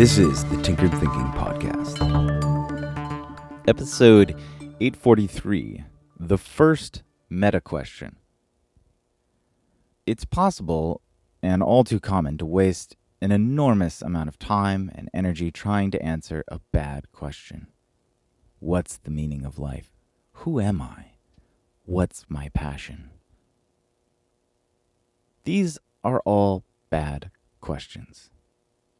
This is the Tinkered Thinking Podcast. Episode 843 The First Meta Question. It's possible and all too common to waste an enormous amount of time and energy trying to answer a bad question. What's the meaning of life? Who am I? What's my passion? These are all bad questions.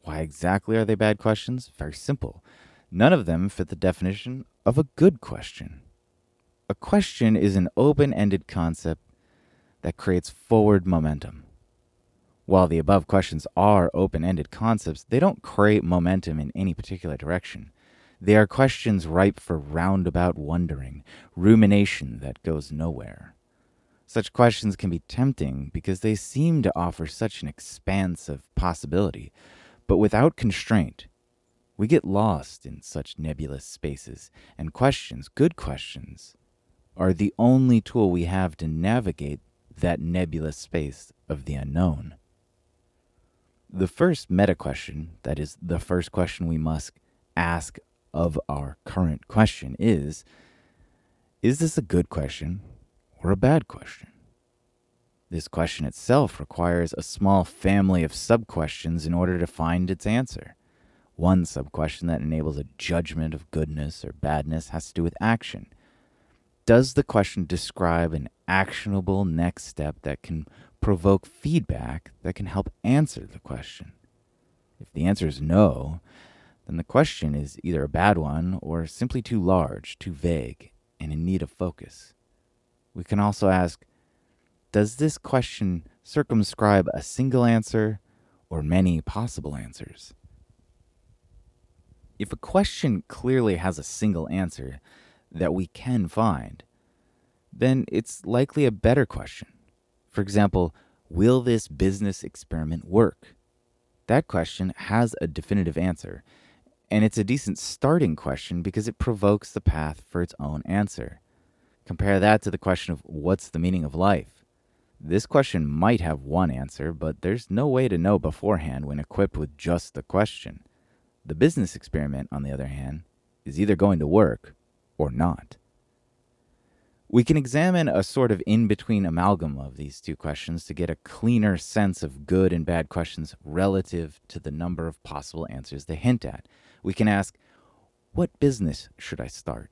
Why exactly are they bad questions? Very simple. None of them fit the definition of a good question. A question is an open ended concept that creates forward momentum. While the above questions are open ended concepts, they don't create momentum in any particular direction. They are questions ripe for roundabout wondering, rumination that goes nowhere. Such questions can be tempting because they seem to offer such an expanse of possibility, but without constraint. We get lost in such nebulous spaces, and questions, good questions, are the only tool we have to navigate that nebulous space of the unknown. The first meta question, that is, the first question we must ask of our current question, is Is this a good question or a bad question? This question itself requires a small family of sub questions in order to find its answer. One sub question that enables a judgment of goodness or badness has to do with action. Does the question describe an actionable next step that can provoke feedback that can help answer the question? If the answer is no, then the question is either a bad one or simply too large, too vague, and in need of focus. We can also ask Does this question circumscribe a single answer or many possible answers? If a question clearly has a single answer that we can find, then it's likely a better question. For example, will this business experiment work? That question has a definitive answer, and it's a decent starting question because it provokes the path for its own answer. Compare that to the question of what's the meaning of life? This question might have one answer, but there's no way to know beforehand when equipped with just the question. The business experiment, on the other hand, is either going to work or not. We can examine a sort of in between amalgam of these two questions to get a cleaner sense of good and bad questions relative to the number of possible answers they hint at. We can ask, What business should I start?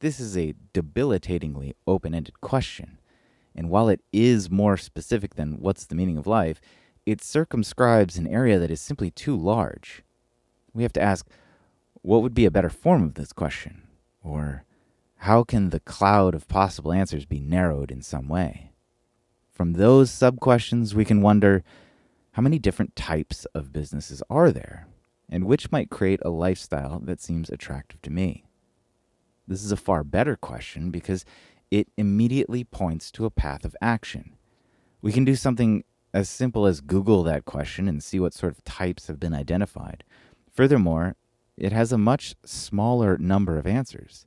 This is a debilitatingly open ended question, and while it is more specific than what's the meaning of life, it circumscribes an area that is simply too large. We have to ask, What would be a better form of this question? Or, how can the cloud of possible answers be narrowed in some way? From those sub questions, we can wonder how many different types of businesses are there, and which might create a lifestyle that seems attractive to me? This is a far better question because it immediately points to a path of action. We can do something as simple as Google that question and see what sort of types have been identified. Furthermore, it has a much smaller number of answers.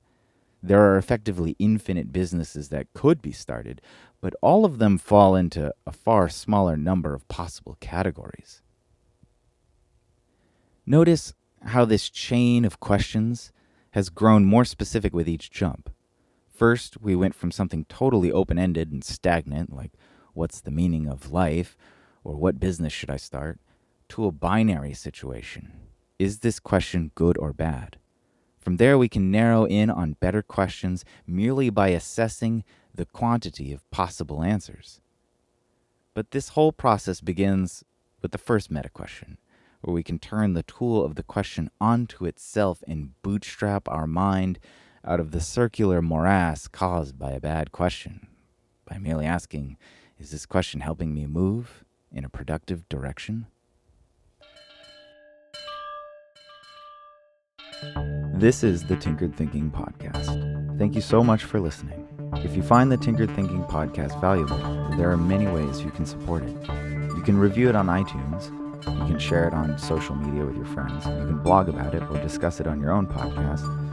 There are effectively infinite businesses that could be started, but all of them fall into a far smaller number of possible categories. Notice how this chain of questions has grown more specific with each jump. First, we went from something totally open ended and stagnant, like what's the meaning of life or what business should I start, to a binary situation. Is this question good or bad? From there, we can narrow in on better questions merely by assessing the quantity of possible answers. But this whole process begins with the first meta question, where we can turn the tool of the question onto itself and bootstrap our mind out of the circular morass caused by a bad question by merely asking, Is this question helping me move in a productive direction? This is the Tinkered Thinking Podcast. Thank you so much for listening. If you find the Tinkered Thinking Podcast valuable, there are many ways you can support it. You can review it on iTunes, you can share it on social media with your friends, you can blog about it or discuss it on your own podcast,